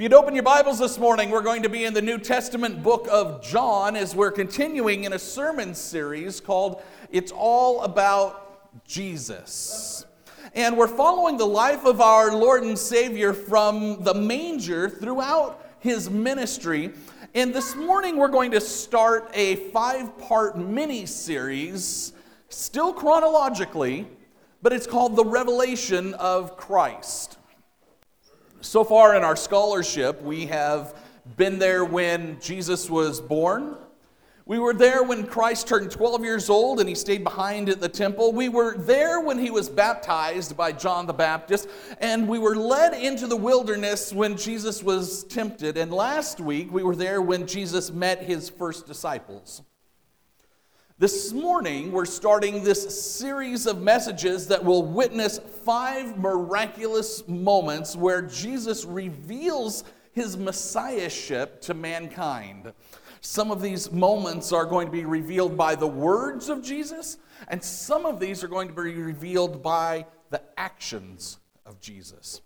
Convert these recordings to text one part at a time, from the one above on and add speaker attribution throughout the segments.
Speaker 1: If you'd open your Bibles this morning, we're going to be in the New Testament book of John as we're continuing in a sermon series called It's All About Jesus. And we're following the life of our Lord and Savior from the manger throughout his ministry. And this morning, we're going to start a five part mini series, still chronologically, but it's called The Revelation of Christ. So far in our scholarship, we have been there when Jesus was born. We were there when Christ turned 12 years old and he stayed behind at the temple. We were there when he was baptized by John the Baptist. And we were led into the wilderness when Jesus was tempted. And last week, we were there when Jesus met his first disciples. This morning, we're starting this series of messages that will witness five miraculous moments where Jesus reveals his messiahship to mankind. Some of these moments are going to be revealed by the words of Jesus, and some of these are going to be revealed by the actions of Jesus.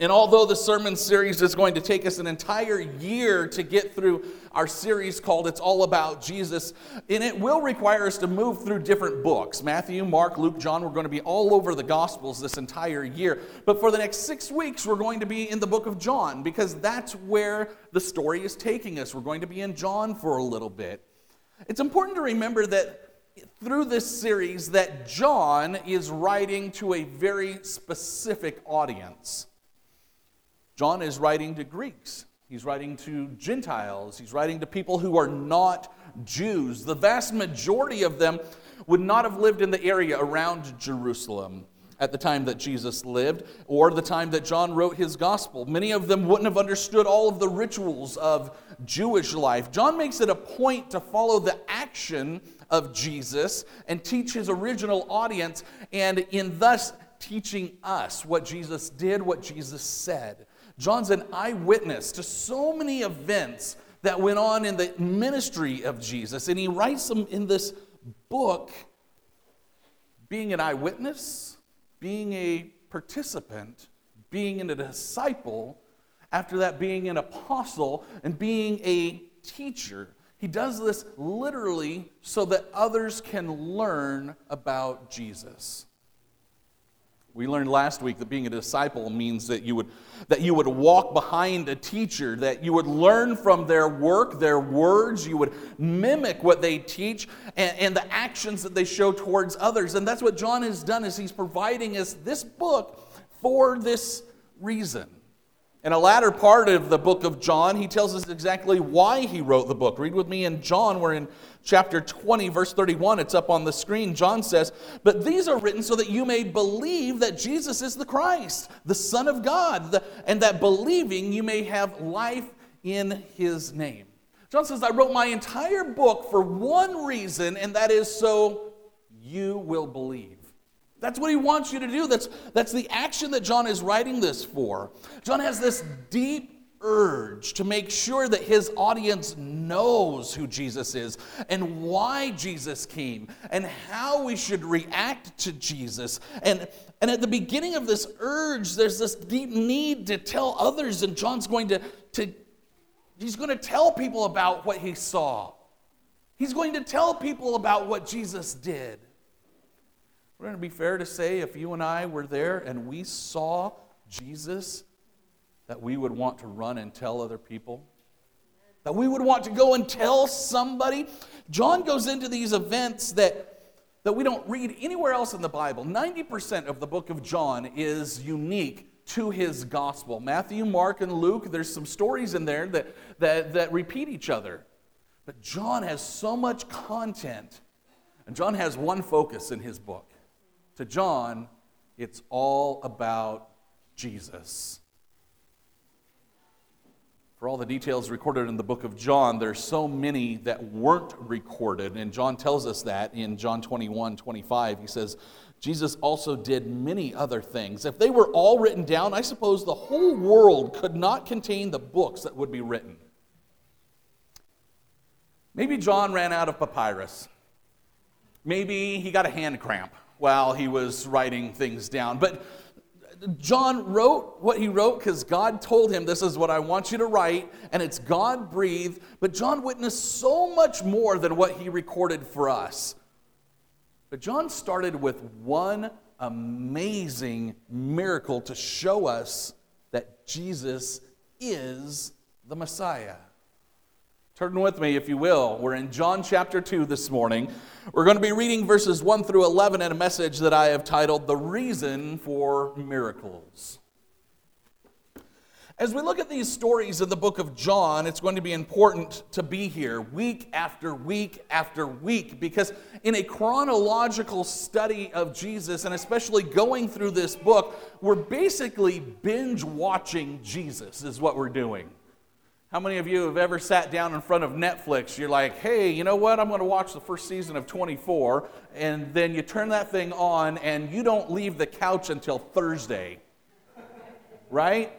Speaker 1: And although the sermon series is going to take us an entire year to get through our series called It's All About Jesus, and it will require us to move through different books Matthew, Mark, Luke, John. We're going to be all over the Gospels this entire year. But for the next six weeks, we're going to be in the book of John because that's where the story is taking us. We're going to be in John for a little bit. It's important to remember that through this series that John is writing to a very specific audience. John is writing to Greeks. He's writing to Gentiles. He's writing to people who are not Jews. The vast majority of them would not have lived in the area around Jerusalem at the time that Jesus lived or the time that John wrote his gospel. Many of them wouldn't have understood all of the rituals of Jewish life. John makes it a point to follow the action of Jesus and teach his original audience, and in thus teaching us what Jesus did, what Jesus said. John's an eyewitness to so many events that went on in the ministry of Jesus, and he writes them in this book. Being an eyewitness, being a participant, being a disciple, after that, being an apostle, and being a teacher. He does this literally so that others can learn about Jesus. We learned last week that being a disciple means that you would that you would walk behind a teacher, that you would learn from their work, their words, you would mimic what they teach and, and the actions that they show towards others. And that's what John has done is he's providing us this book for this reason. In a latter part of the book of John, he tells us exactly why he wrote the book. Read with me in John, we're in chapter 20, verse 31. It's up on the screen. John says, But these are written so that you may believe that Jesus is the Christ, the Son of God, and that believing you may have life in his name. John says, I wrote my entire book for one reason, and that is so you will believe. That's what he wants you to do. That's, that's the action that John is writing this for. John has this deep urge to make sure that his audience knows who Jesus is and why Jesus came and how we should react to Jesus. And, and at the beginning of this urge, there's this deep need to tell others, and John's going to, to he's going to tell people about what he saw. He's going to tell people about what Jesus did. Wouldn't it be fair to say if you and I were there and we saw Jesus, that we would want to run and tell other people? That we would want to go and tell somebody? John goes into these events that, that we don't read anywhere else in the Bible. 90% of the book of John is unique to his gospel. Matthew, Mark, and Luke, there's some stories in there that, that, that repeat each other. But John has so much content, and John has one focus in his book to John, it's all about Jesus. For all the details recorded in the book of John, there's so many that weren't recorded. And John tells us that in John 21 25. He says, Jesus also did many other things. If they were all written down, I suppose the whole world could not contain the books that would be written. Maybe John ran out of papyrus. Maybe he got a hand cramp while he was writing things down. But John wrote what he wrote because God told him, This is what I want you to write, and it's God breathed. But John witnessed so much more than what he recorded for us. But John started with one amazing miracle to show us that Jesus is the Messiah. Turn with me, if you will. We're in John chapter 2 this morning. We're going to be reading verses 1 through 11 in a message that I have titled The Reason for Miracles. As we look at these stories in the book of John, it's going to be important to be here week after week after week because, in a chronological study of Jesus, and especially going through this book, we're basically binge watching Jesus, is what we're doing. How many of you have ever sat down in front of Netflix? You're like, hey, you know what? I'm going to watch the first season of 24. And then you turn that thing on and you don't leave the couch until Thursday. right?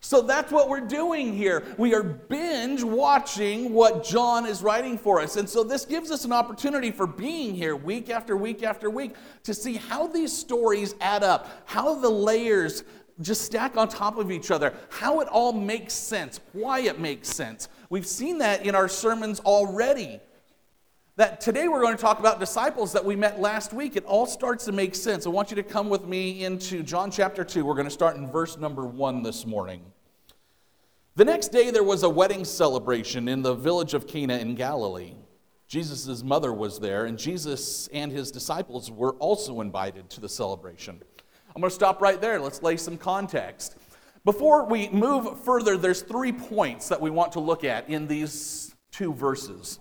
Speaker 1: So that's what we're doing here. We are binge watching what John is writing for us. And so this gives us an opportunity for being here week after week after week to see how these stories add up, how the layers just stack on top of each other, how it all makes sense, why it makes sense. We've seen that in our sermons already. That today we're going to talk about disciples that we met last week. It all starts to make sense. I want you to come with me into John chapter 2. We're going to start in verse number 1 this morning. The next day there was a wedding celebration in the village of Cana in Galilee. Jesus' mother was there, and Jesus and his disciples were also invited to the celebration. I'm going to stop right there. Let's lay some context. Before we move further, there's three points that we want to look at in these two verses.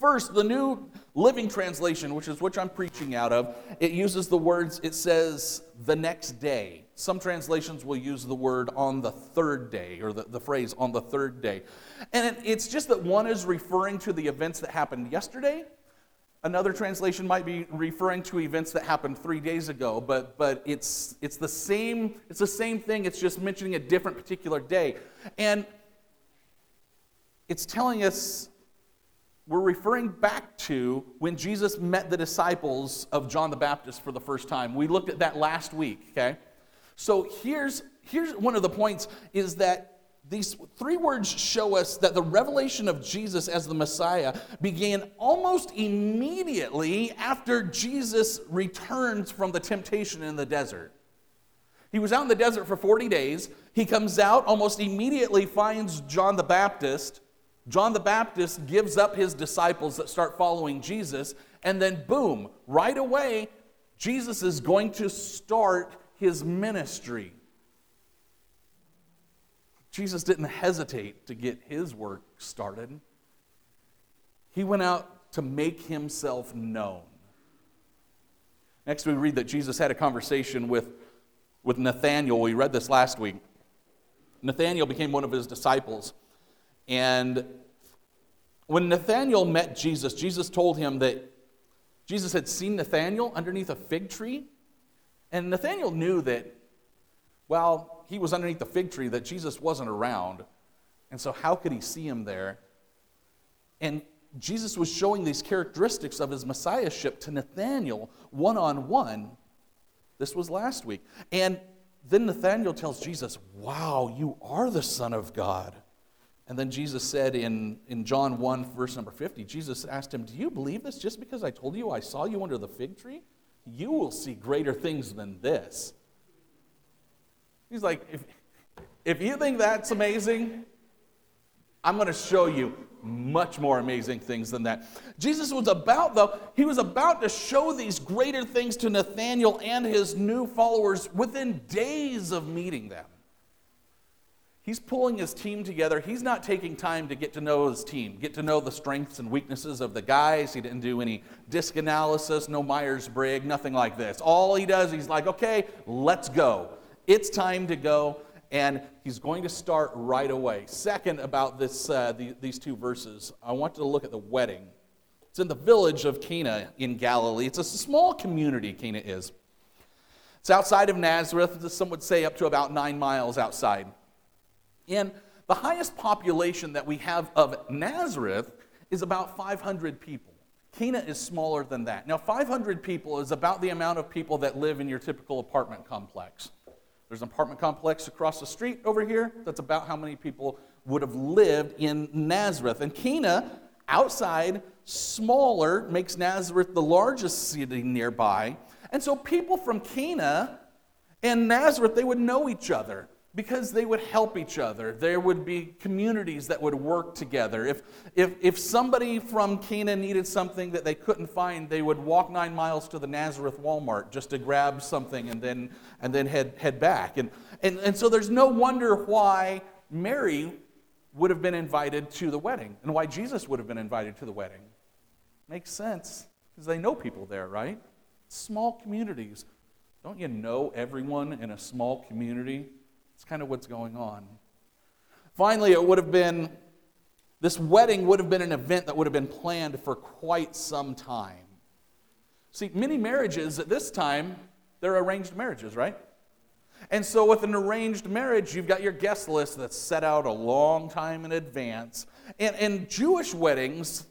Speaker 1: First, the New Living Translation, which is which I'm preaching out of, it uses the words, it says, the next day. Some translations will use the word on the third day, or the, the phrase on the third day. And it, it's just that one is referring to the events that happened yesterday, Another translation might be referring to events that happened three days ago, but, but it's, it's, the same, it's the same thing, it's just mentioning a different particular day. And it's telling us we're referring back to when Jesus met the disciples of John the Baptist for the first time. We looked at that last week, okay? So here's, here's one of the points is that these three words show us that the revelation of Jesus as the Messiah began almost immediately after Jesus returns from the temptation in the desert. He was out in the desert for 40 days. He comes out, almost immediately finds John the Baptist. John the Baptist gives up his disciples that start following Jesus, and then boom, right away, Jesus is going to start his ministry. Jesus didn't hesitate to get his work started. He went out to make himself known. Next, we read that Jesus had a conversation with, with Nathanael. We read this last week. Nathanael became one of his disciples. And when Nathanael met Jesus, Jesus told him that Jesus had seen Nathanael underneath a fig tree. And Nathanael knew that while he was underneath the fig tree, that Jesus wasn't around. And so, how could he see him there? And Jesus was showing these characteristics of his messiahship to Nathanael one on one. This was last week. And then Nathanael tells Jesus, Wow, you are the Son of God. And then Jesus said in, in John 1, verse number 50, Jesus asked him, Do you believe this just because I told you I saw you under the fig tree? You will see greater things than this. He's like, if, if you think that's amazing, I'm going to show you much more amazing things than that. Jesus was about, though, he was about to show these greater things to Nathanael and his new followers within days of meeting them. He's pulling his team together. He's not taking time to get to know his team, get to know the strengths and weaknesses of the guys. He didn't do any disc analysis, no Myers Briggs, nothing like this. All he does, he's like, okay, let's go. It's time to go, and he's going to start right away. Second, about this, uh, the, these two verses, I want you to look at the wedding. It's in the village of Cana in Galilee. It's a small community, Cana is. It's outside of Nazareth, some would say up to about nine miles outside. And the highest population that we have of Nazareth is about 500 people. Cana is smaller than that. Now, 500 people is about the amount of people that live in your typical apartment complex. There's an apartment complex across the street over here. That's about how many people would have lived in Nazareth. And Cana, outside, smaller, makes Nazareth the largest city nearby. And so people from Cana and Nazareth, they would know each other because they would help each other. There would be communities that would work together. If, if, if somebody from Cana needed something that they couldn't find, they would walk nine miles to the Nazareth Walmart just to grab something and then, and then head, head back. And, and, and so there's no wonder why Mary would have been invited to the wedding and why Jesus would have been invited to the wedding. Makes sense because they know people there, right? Small communities. Don't you know everyone in a small community? It's kind of what's going on. Finally, it would have been, this wedding would have been an event that would have been planned for quite some time. See, many marriages at this time, they're arranged marriages, right? And so, with an arranged marriage, you've got your guest list that's set out a long time in advance. And, and Jewish weddings,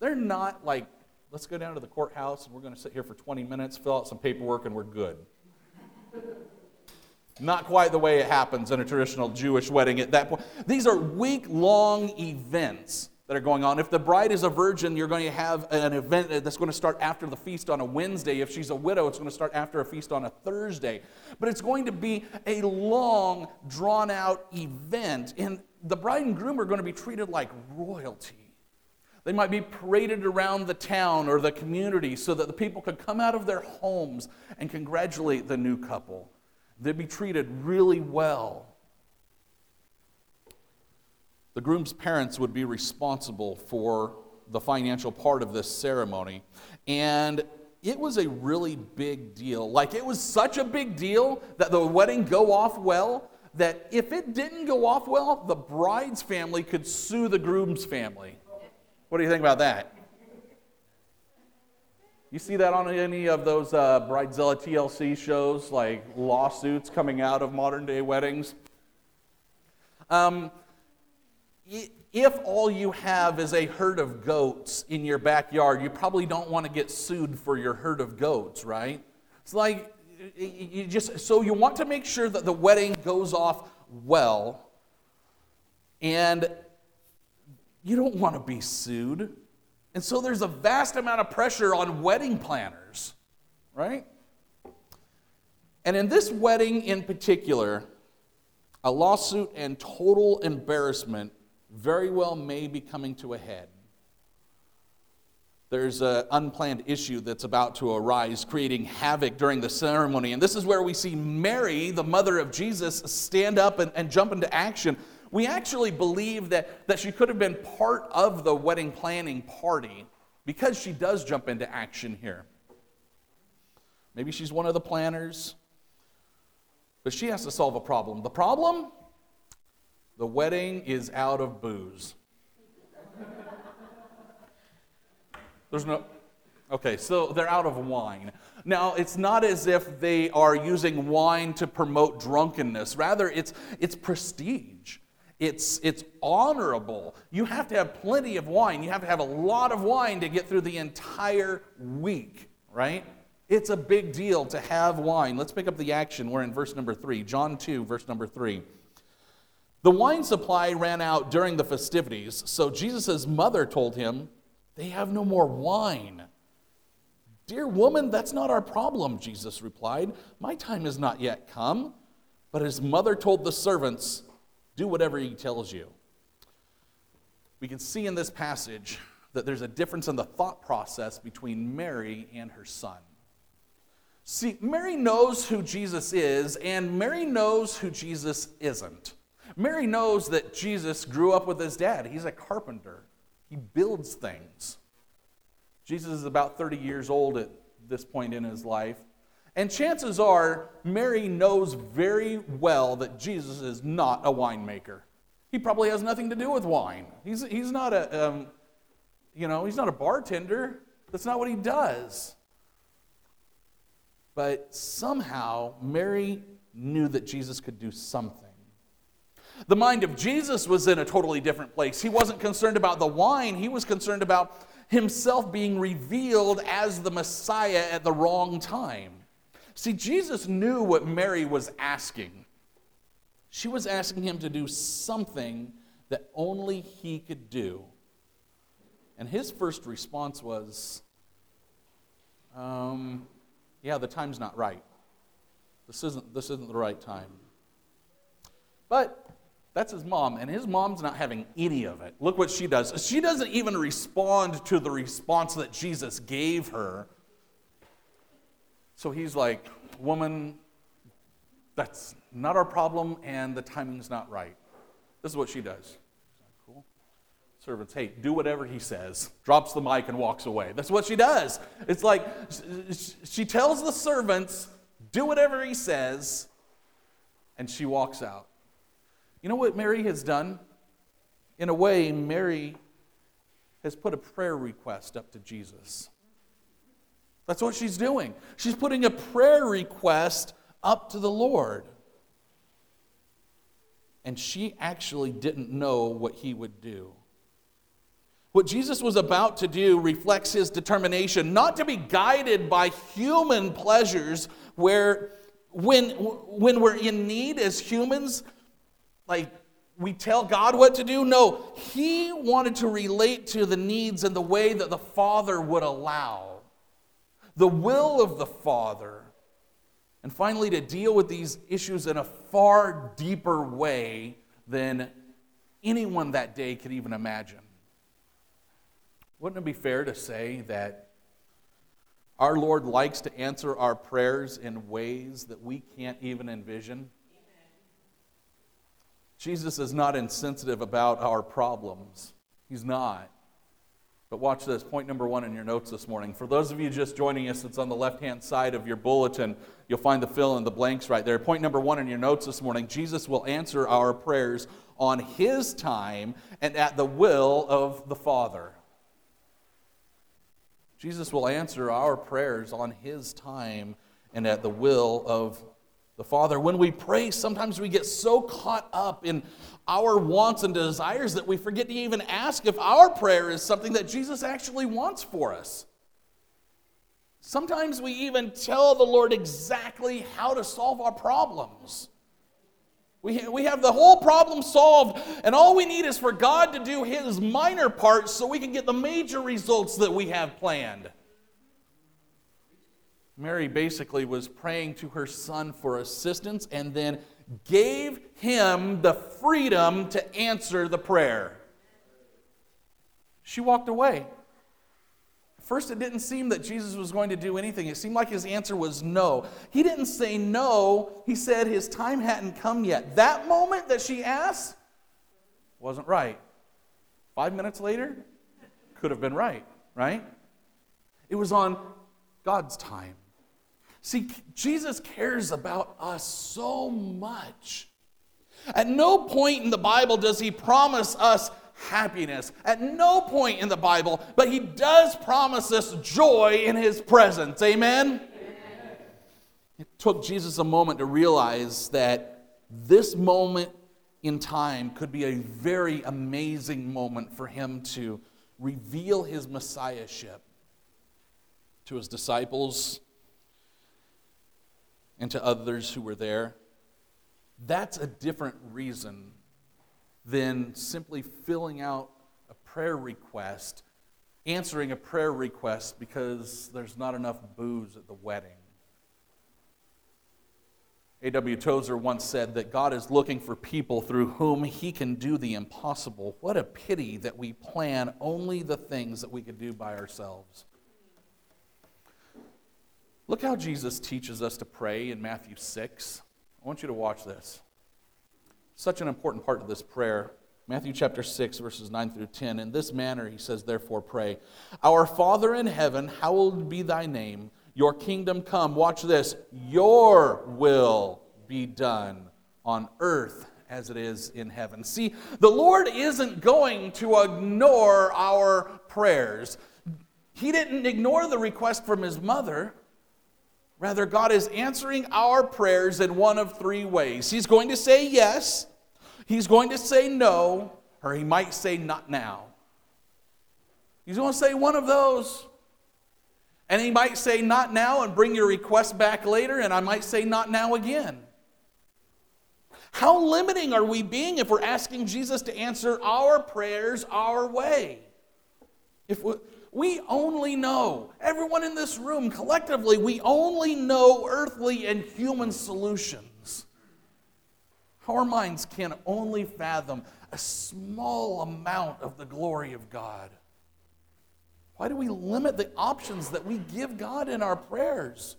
Speaker 1: they're not like, let's go down to the courthouse and we're going to sit here for 20 minutes, fill out some paperwork, and we're good. Not quite the way it happens in a traditional Jewish wedding at that point. These are week long events that are going on. If the bride is a virgin, you're going to have an event that's going to start after the feast on a Wednesday. If she's a widow, it's going to start after a feast on a Thursday. But it's going to be a long, drawn out event. And the bride and groom are going to be treated like royalty. They might be paraded around the town or the community so that the people could come out of their homes and congratulate the new couple. They'd be treated really well. The groom's parents would be responsible for the financial part of this ceremony. And it was a really big deal. Like, it was such a big deal that the wedding go off well that if it didn't go off well, the bride's family could sue the groom's family. What do you think about that? You see that on any of those uh, Bridezilla TLC shows, like lawsuits coming out of modern day weddings? Um, if all you have is a herd of goats in your backyard, you probably don't want to get sued for your herd of goats, right? It's like you just so you want to make sure that the wedding goes off well, and you don't want to be sued. And so there's a vast amount of pressure on wedding planners, right? And in this wedding in particular, a lawsuit and total embarrassment very well may be coming to a head. There's an unplanned issue that's about to arise, creating havoc during the ceremony. And this is where we see Mary, the mother of Jesus, stand up and, and jump into action we actually believe that, that she could have been part of the wedding planning party because she does jump into action here. Maybe she's one of the planners, but she has to solve a problem. The problem? The wedding is out of booze. There's no. Okay, so they're out of wine. Now, it's not as if they are using wine to promote drunkenness. Rather, it's, it's prestige. It's, it's honorable. You have to have plenty of wine. You have to have a lot of wine to get through the entire week, right? It's a big deal to have wine. Let's pick up the action. We're in verse number three, John 2, verse number three. The wine supply ran out during the festivities, so Jesus' mother told him, They have no more wine. Dear woman, that's not our problem, Jesus replied. My time has not yet come. But his mother told the servants, do whatever he tells you. We can see in this passage that there's a difference in the thought process between Mary and her son. See, Mary knows who Jesus is, and Mary knows who Jesus isn't. Mary knows that Jesus grew up with his dad. He's a carpenter, he builds things. Jesus is about 30 years old at this point in his life. And chances are, Mary knows very well that Jesus is not a winemaker. He probably has nothing to do with wine. He's, he's not a, um, you know, he's not a bartender. That's not what he does. But somehow, Mary knew that Jesus could do something. The mind of Jesus was in a totally different place. He wasn't concerned about the wine, he was concerned about himself being revealed as the Messiah at the wrong time. See, Jesus knew what Mary was asking. She was asking him to do something that only he could do. And his first response was, um, Yeah, the time's not right. This isn't, this isn't the right time. But that's his mom, and his mom's not having any of it. Look what she does. She doesn't even respond to the response that Jesus gave her. So he's like, Woman, that's not our problem, and the timing's not right. This is what she does. Cool. Servants, hey, do whatever he says. Drops the mic and walks away. That's what she does. It's like she tells the servants, do whatever he says, and she walks out. You know what Mary has done? In a way, Mary has put a prayer request up to Jesus. That's what she's doing. She's putting a prayer request up to the Lord. And she actually didn't know what he would do. What Jesus was about to do reflects his determination not to be guided by human pleasures, where when, when we're in need as humans, like we tell God what to do. No, he wanted to relate to the needs in the way that the Father would allow, the will of the Father. And finally, to deal with these issues in a far deeper way than anyone that day could even imagine. Wouldn't it be fair to say that our Lord likes to answer our prayers in ways that we can't even envision? Jesus is not insensitive about our problems. He's not. But watch this. Point number one in your notes this morning. For those of you just joining us, it's on the left hand side of your bulletin. You'll find the fill in the blanks right there. Point number one in your notes this morning Jesus will answer our prayers on His time and at the will of the Father. Jesus will answer our prayers on His time and at the will of the Father. When we pray, sometimes we get so caught up in our wants and desires that we forget to even ask if our prayer is something that Jesus actually wants for us. Sometimes we even tell the Lord exactly how to solve our problems. We, we have the whole problem solved, and all we need is for God to do His minor parts so we can get the major results that we have planned. Mary basically was praying to her son for assistance and then gave him the freedom to answer the prayer. She walked away. First, it didn't seem that Jesus was going to do anything. It seemed like his answer was no. He didn't say no, he said his time hadn't come yet. That moment that she asked wasn't right. Five minutes later, could have been right, right? It was on God's time. See, Jesus cares about us so much. At no point in the Bible does he promise us happiness. At no point in the Bible, but he does promise us joy in his presence. Amen? Amen? It took Jesus a moment to realize that this moment in time could be a very amazing moment for him to reveal his messiahship to his disciples and to others who were there. That's a different reason than simply filling out a prayer request, answering a prayer request because there's not enough booze at the wedding. A.W. Tozer once said that God is looking for people through whom he can do the impossible. What a pity that we plan only the things that we could do by ourselves. Look how Jesus teaches us to pray in Matthew 6. I want you to watch this. Such an important part of this prayer. Matthew chapter 6, verses 9 through 10. In this manner, he says, Therefore, pray. Our Father in heaven, hallowed be thy name. Your kingdom come. Watch this. Your will be done on earth as it is in heaven. See, the Lord isn't going to ignore our prayers. He didn't ignore the request from his mother. Rather, God is answering our prayers in one of three ways. He's going to say yes, He's going to say no, or He might say not now. He's going to say one of those. And he might say, not now, and bring your request back later, and I might say, not now again. How limiting are we being if we're asking Jesus to answer our prayers our way? If we, we only know, everyone in this room collectively, we only know earthly and human solutions. Our minds can only fathom a small amount of the glory of God. Why do we limit the options that we give God in our prayers?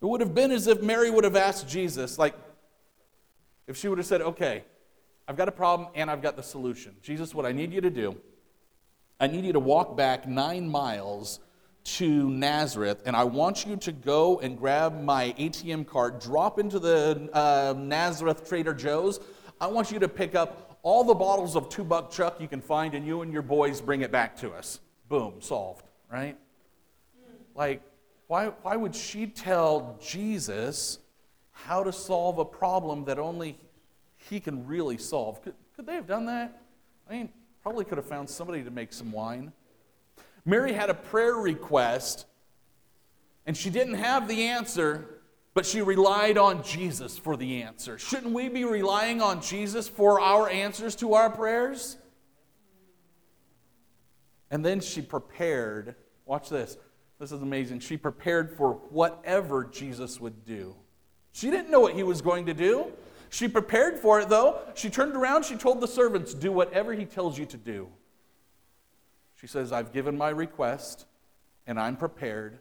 Speaker 1: It would have been as if Mary would have asked Jesus, like, if she would have said, Okay, I've got a problem and I've got the solution. Jesus, what I need you to do I need you to walk back nine miles to Nazareth, and I want you to go and grab my ATM card, drop into the uh, Nazareth Trader Joe's. I want you to pick up all the bottles of two buck chuck you can find, and you and your boys bring it back to us. Boom, solved, right? Like, why, why would she tell Jesus how to solve a problem that only he can really solve? Could, could they have done that? I mean, Probably could have found somebody to make some wine. Mary had a prayer request, and she didn't have the answer, but she relied on Jesus for the answer. Shouldn't we be relying on Jesus for our answers to our prayers? And then she prepared, watch this, this is amazing. She prepared for whatever Jesus would do. She didn't know what he was going to do. She prepared for it, though. She turned around, she told the servants, Do whatever he tells you to do. She says, I've given my request, and I'm prepared,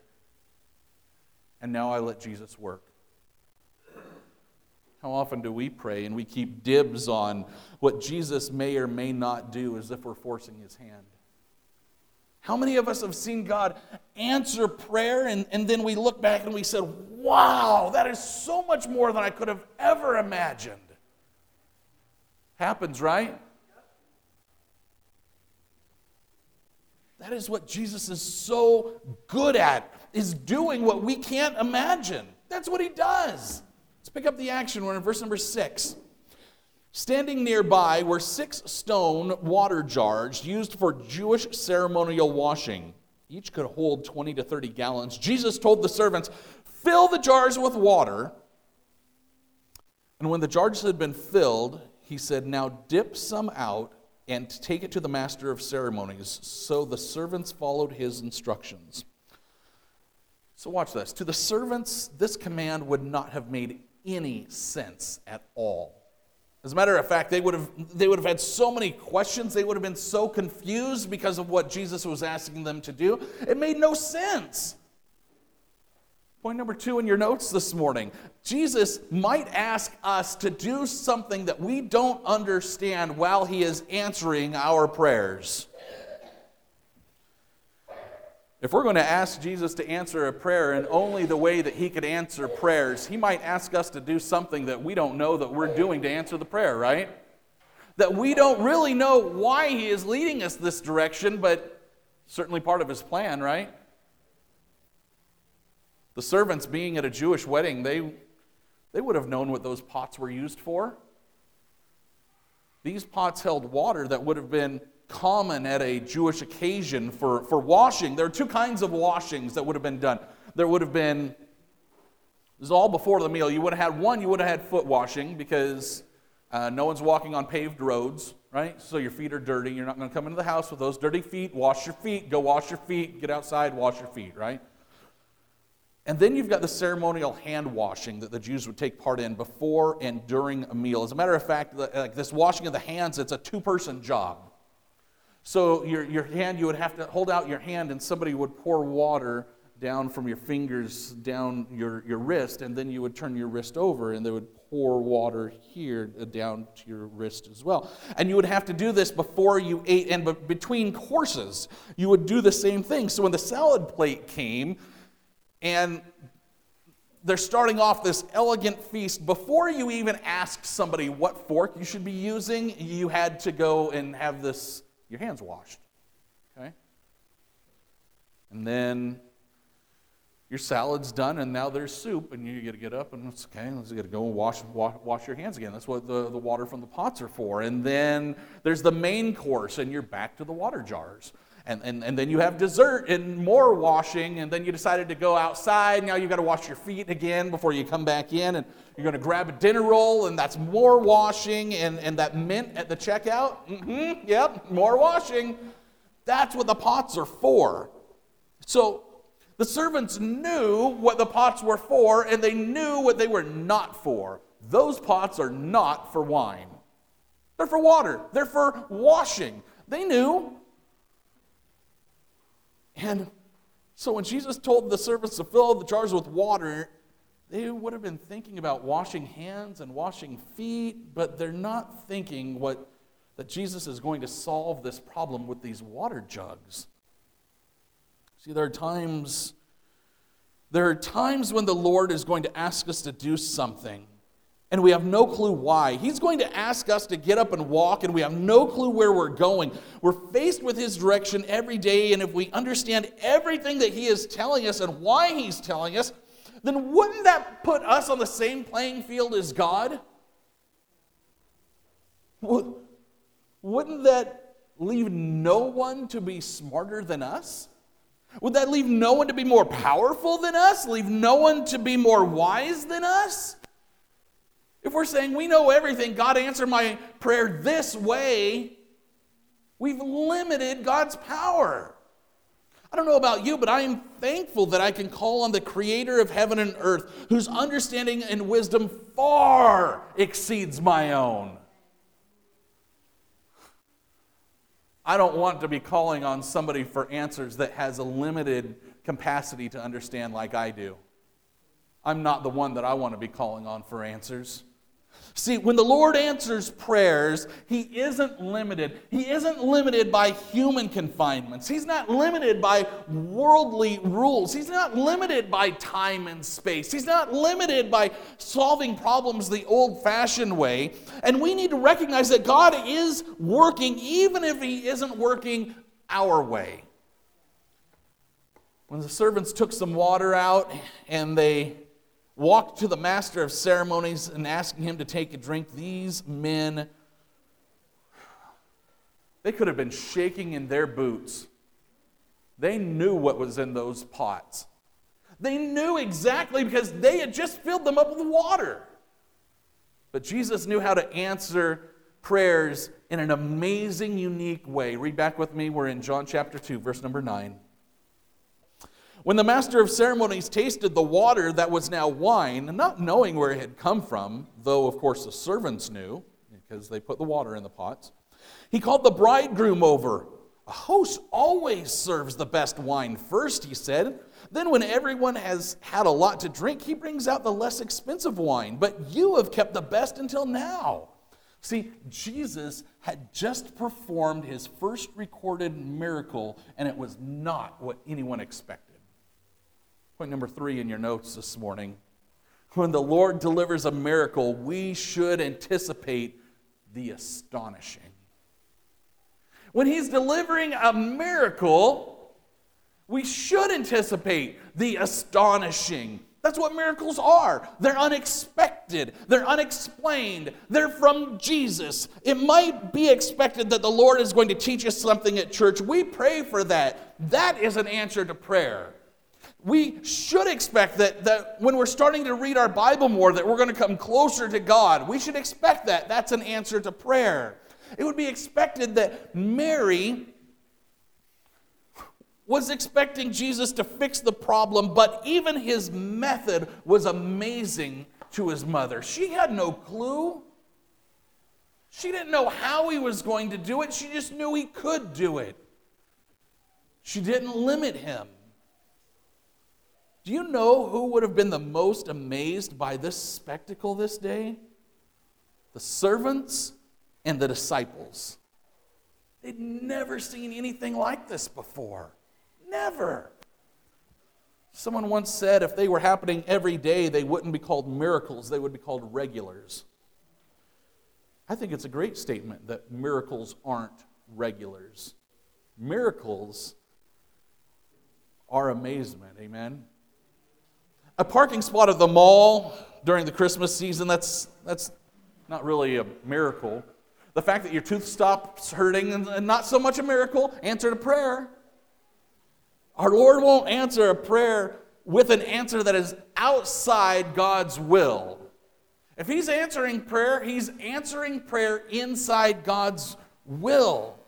Speaker 1: and now I let Jesus work. How often do we pray and we keep dibs on what Jesus may or may not do as if we're forcing his hand? How many of us have seen God answer prayer and, and then we look back and we said, wow, that is so much more than I could have ever imagined? Happens, right? That is what Jesus is so good at, is doing what we can't imagine. That's what he does. Let's pick up the action. We're in verse number six. Standing nearby were six stone water jars used for Jewish ceremonial washing. Each could hold 20 to 30 gallons. Jesus told the servants, Fill the jars with water. And when the jars had been filled, he said, Now dip some out and take it to the master of ceremonies. So the servants followed his instructions. So watch this. To the servants, this command would not have made any sense at all. As a matter of fact, they would, have, they would have had so many questions. They would have been so confused because of what Jesus was asking them to do. It made no sense. Point number two in your notes this morning Jesus might ask us to do something that we don't understand while he is answering our prayers. If we're going to ask Jesus to answer a prayer in only the way that he could answer prayers, he might ask us to do something that we don't know that we're doing to answer the prayer, right? That we don't really know why he is leading us this direction, but certainly part of his plan, right? The servants being at a Jewish wedding, they, they would have known what those pots were used for. These pots held water that would have been common at a Jewish occasion for, for washing. There are two kinds of washings that would have been done. There would have been, this is all before the meal. You would have had one, you would have had foot washing because uh, no one's walking on paved roads, right? So your feet are dirty. You're not going to come into the house with those dirty feet. Wash your feet. Go wash your feet. Get outside, wash your feet, right? And then you've got the ceremonial hand washing that the Jews would take part in before and during a meal. As a matter of fact, like this washing of the hands, it's a two person job. So your, your hand, you would have to hold out your hand and somebody would pour water down from your fingers down your, your wrist, and then you would turn your wrist over and they would pour water here uh, down to your wrist as well. And you would have to do this before you ate, and between courses, you would do the same thing. So when the salad plate came, and they're starting off this elegant feast. Before you even asked somebody what fork you should be using, you had to go and have this your hands washed. Okay? And then your salad's done and now there's soup and you got to get up and it's okay let's get to go and wash, wash, wash your hands again that's what the, the water from the pots are for and then there's the main course and you're back to the water jars and, and, and then you have dessert and more washing and then you decided to go outside now you've got to wash your feet again before you come back in and you're going to grab a dinner roll and that's more washing and, and that mint at the checkout mm-hmm, yep more washing that's what the pots are for so the servants knew what the pots were for, and they knew what they were not for. Those pots are not for wine, they're for water, they're for washing. They knew. And so when Jesus told the servants to fill the jars with water, they would have been thinking about washing hands and washing feet, but they're not thinking what that Jesus is going to solve this problem with these water jugs. See, there are times there are times when the Lord is going to ask us to do something and we have no clue why. He's going to ask us to get up and walk, and we have no clue where we're going. We're faced with His direction every day, and if we understand everything that He is telling us and why He's telling us, then wouldn't that put us on the same playing field as God? Wouldn't that leave no one to be smarter than us? Would that leave no one to be more powerful than us? Leave no one to be more wise than us? If we're saying we know everything, God answer my prayer this way, we've limited God's power. I don't know about you, but I am thankful that I can call on the creator of heaven and earth, whose understanding and wisdom far exceeds my own. I don't want to be calling on somebody for answers that has a limited capacity to understand like I do. I'm not the one that I want to be calling on for answers. See, when the Lord answers prayers, He isn't limited. He isn't limited by human confinements. He's not limited by worldly rules. He's not limited by time and space. He's not limited by solving problems the old fashioned way. And we need to recognize that God is working even if He isn't working our way. When the servants took some water out and they walked to the master of ceremonies and asking him to take a drink, these men, they could have been shaking in their boots. They knew what was in those pots. They knew exactly because they had just filled them up with water. But Jesus knew how to answer prayers in an amazing, unique way. Read back with me. We're in John chapter 2, verse number 9. When the master of ceremonies tasted the water that was now wine, not knowing where it had come from, though of course the servants knew, because they put the water in the pots, he called the bridegroom over. A host always serves the best wine first, he said. Then, when everyone has had a lot to drink, he brings out the less expensive wine. But you have kept the best until now. See, Jesus had just performed his first recorded miracle, and it was not what anyone expected. Point number three in your notes this morning. When the Lord delivers a miracle, we should anticipate the astonishing. When He's delivering a miracle, we should anticipate the astonishing. That's what miracles are. They're unexpected, they're unexplained, they're from Jesus. It might be expected that the Lord is going to teach us something at church. We pray for that. That is an answer to prayer we should expect that, that when we're starting to read our Bible more, that we're going to come closer to God. We should expect that. That's an answer to prayer. It would be expected that Mary was expecting Jesus to fix the problem, but even his method was amazing to his mother. She had no clue. She didn't know how he was going to do it, she just knew he could do it. She didn't limit him. Do you know who would have been the most amazed by this spectacle this day? The servants and the disciples. They'd never seen anything like this before. Never. Someone once said if they were happening every day, they wouldn't be called miracles, they would be called regulars. I think it's a great statement that miracles aren't regulars. Miracles are amazement, amen? A parking spot at the mall during the Christmas season, that's, that's not really a miracle. The fact that your tooth stops hurting, and not so much a miracle, answered a prayer. Our Lord won't answer a prayer with an answer that is outside God's will. If He's answering prayer, He's answering prayer inside God's will.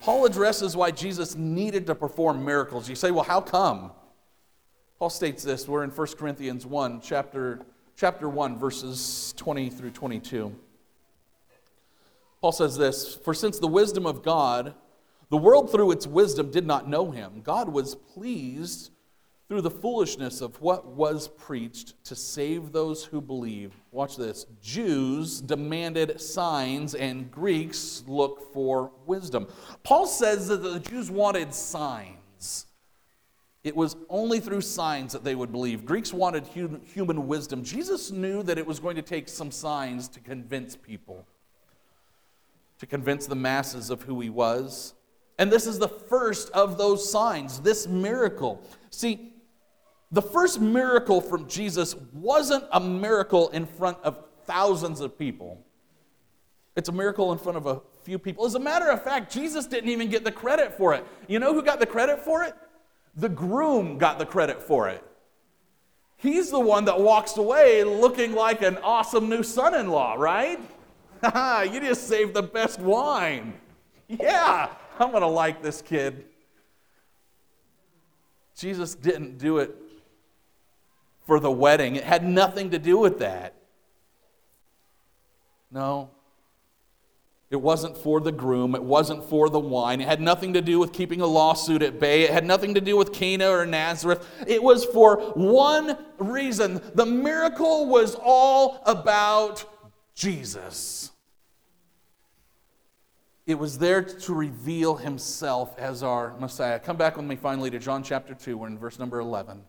Speaker 1: Paul addresses why Jesus needed to perform miracles. You say, well, how come? Paul states this. We're in 1 Corinthians 1, chapter, chapter 1, verses 20 through 22. Paul says this For since the wisdom of God, the world through its wisdom did not know him, God was pleased through the foolishness of what was preached to save those who believe. Watch this. Jews demanded signs, and Greeks look for wisdom. Paul says that the Jews wanted signs. It was only through signs that they would believe. Greeks wanted human wisdom. Jesus knew that it was going to take some signs to convince people, to convince the masses of who he was. And this is the first of those signs, this miracle. See, the first miracle from Jesus wasn't a miracle in front of thousands of people. It's a miracle in front of a few people. As a matter of fact, Jesus didn't even get the credit for it. You know who got the credit for it? The groom got the credit for it. He's the one that walks away looking like an awesome new son in law, right? you just saved the best wine. Yeah, I'm going to like this kid. Jesus didn't do it for the wedding. It had nothing to do with that. No. It wasn't for the groom. It wasn't for the wine. It had nothing to do with keeping a lawsuit at bay. It had nothing to do with Cana or Nazareth. It was for one reason. The miracle was all about Jesus. It was there to reveal himself as our Messiah. Come back with me finally to John chapter 2. We're in verse number 11.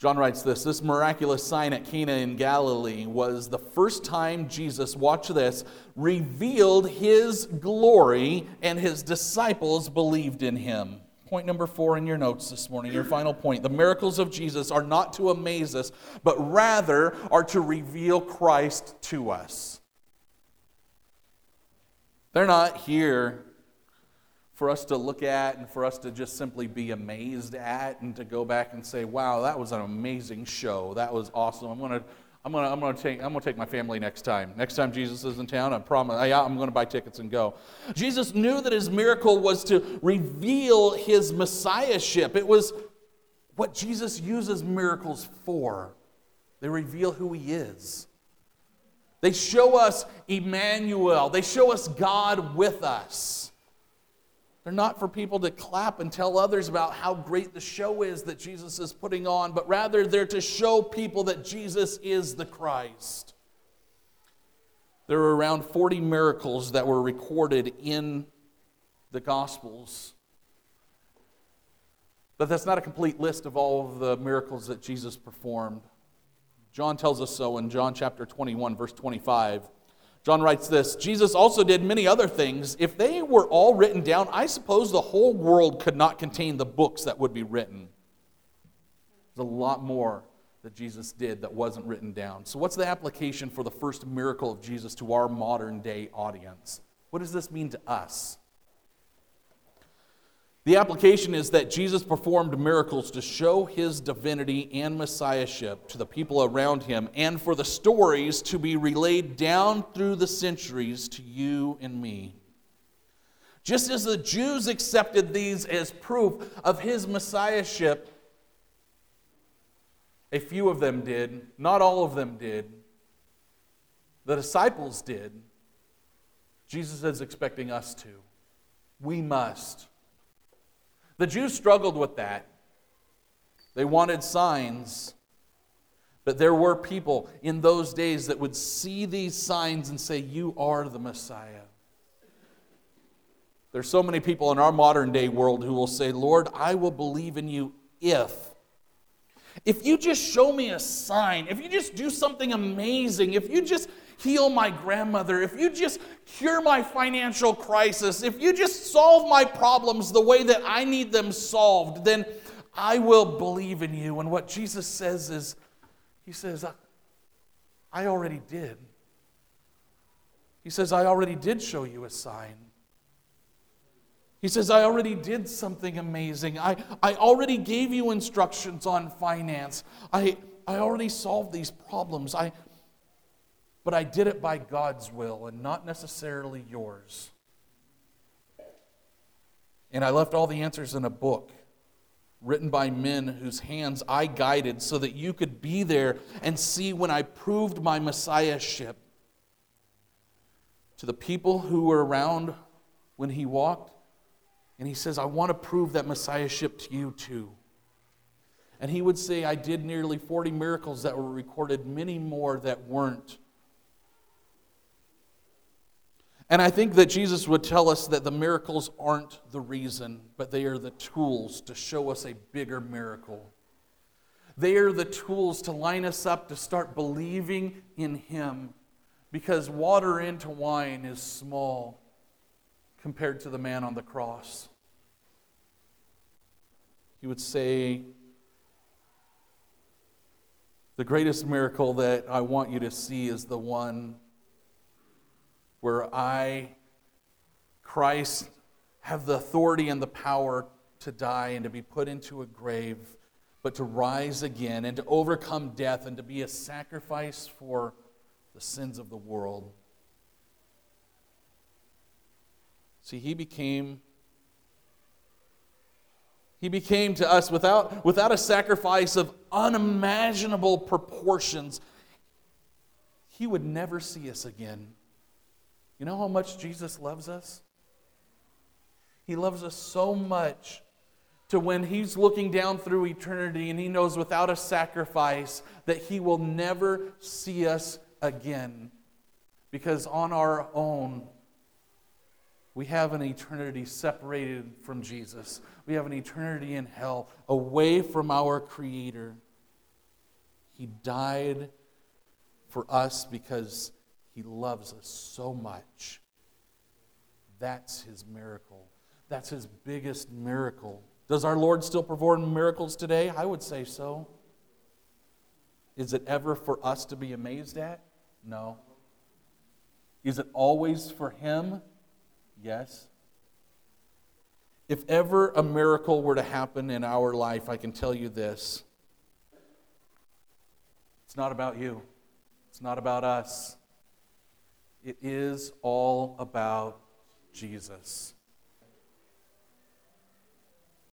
Speaker 1: John writes this This miraculous sign at Cana in Galilee was the first time Jesus, watch this, revealed his glory, and his disciples believed in him. Point number four in your notes this morning, your final point. The miracles of Jesus are not to amaze us, but rather are to reveal Christ to us. They're not here for us to look at and for us to just simply be amazed at and to go back and say, wow, that was an amazing show. That was awesome. I'm going to. I'm gonna, I'm, gonna take, I'm gonna take my family next time. Next time Jesus is in town, I promise, I, I'm gonna buy tickets and go. Jesus knew that his miracle was to reveal his messiahship. It was what Jesus uses miracles for. They reveal who he is. They show us Emmanuel. They show us God with us. They're not for people to clap and tell others about how great the show is that Jesus is putting on, but rather they're to show people that Jesus is the Christ. There are around 40 miracles that were recorded in the Gospels. But that's not a complete list of all of the miracles that Jesus performed. John tells us so in John chapter 21, verse 25. John writes this Jesus also did many other things. If they were all written down, I suppose the whole world could not contain the books that would be written. There's a lot more that Jesus did that wasn't written down. So, what's the application for the first miracle of Jesus to our modern day audience? What does this mean to us? The application is that Jesus performed miracles to show his divinity and messiahship to the people around him and for the stories to be relayed down through the centuries to you and me. Just as the Jews accepted these as proof of his messiahship, a few of them did, not all of them did. The disciples did. Jesus is expecting us to. We must. The Jews struggled with that. They wanted signs. But there were people in those days that would see these signs and say, You are the Messiah. There's so many people in our modern day world who will say, Lord, I will believe in you if. If you just show me a sign, if you just do something amazing, if you just heal my grandmother, if you just cure my financial crisis, if you just solve my problems the way that I need them solved, then I will believe in you. And what Jesus says is, He says, I already did. He says, I already did show you a sign. He says, I already did something amazing. I, I already gave you instructions on finance. I, I already solved these problems. I, but I did it by God's will and not necessarily yours. And I left all the answers in a book written by men whose hands I guided so that you could be there and see when I proved my messiahship to the people who were around when he walked. And he says, I want to prove that messiahship to you too. And he would say, I did nearly 40 miracles that were recorded, many more that weren't. And I think that Jesus would tell us that the miracles aren't the reason, but they are the tools to show us a bigger miracle. They are the tools to line us up to start believing in Him because water into wine is small compared to the man on the cross. He would say, The greatest miracle that I want you to see is the one where I, Christ, have the authority and the power to die and to be put into a grave, but to rise again and to overcome death and to be a sacrifice for the sins of the world. See, he became he became to us without, without a sacrifice of unimaginable proportions. He would never see us again. You know how much Jesus loves us? He loves us so much to when he's looking down through eternity and he knows without a sacrifice that he will never see us again. Because on our own, we have an eternity separated from Jesus. We have an eternity in hell, away from our Creator. He died for us because he loves us so much. That's his miracle. That's his biggest miracle. Does our Lord still perform miracles today? I would say so. Is it ever for us to be amazed at? No. Is it always for him? Yes. If ever a miracle were to happen in our life, I can tell you this it's not about you, it's not about us. It is all about Jesus.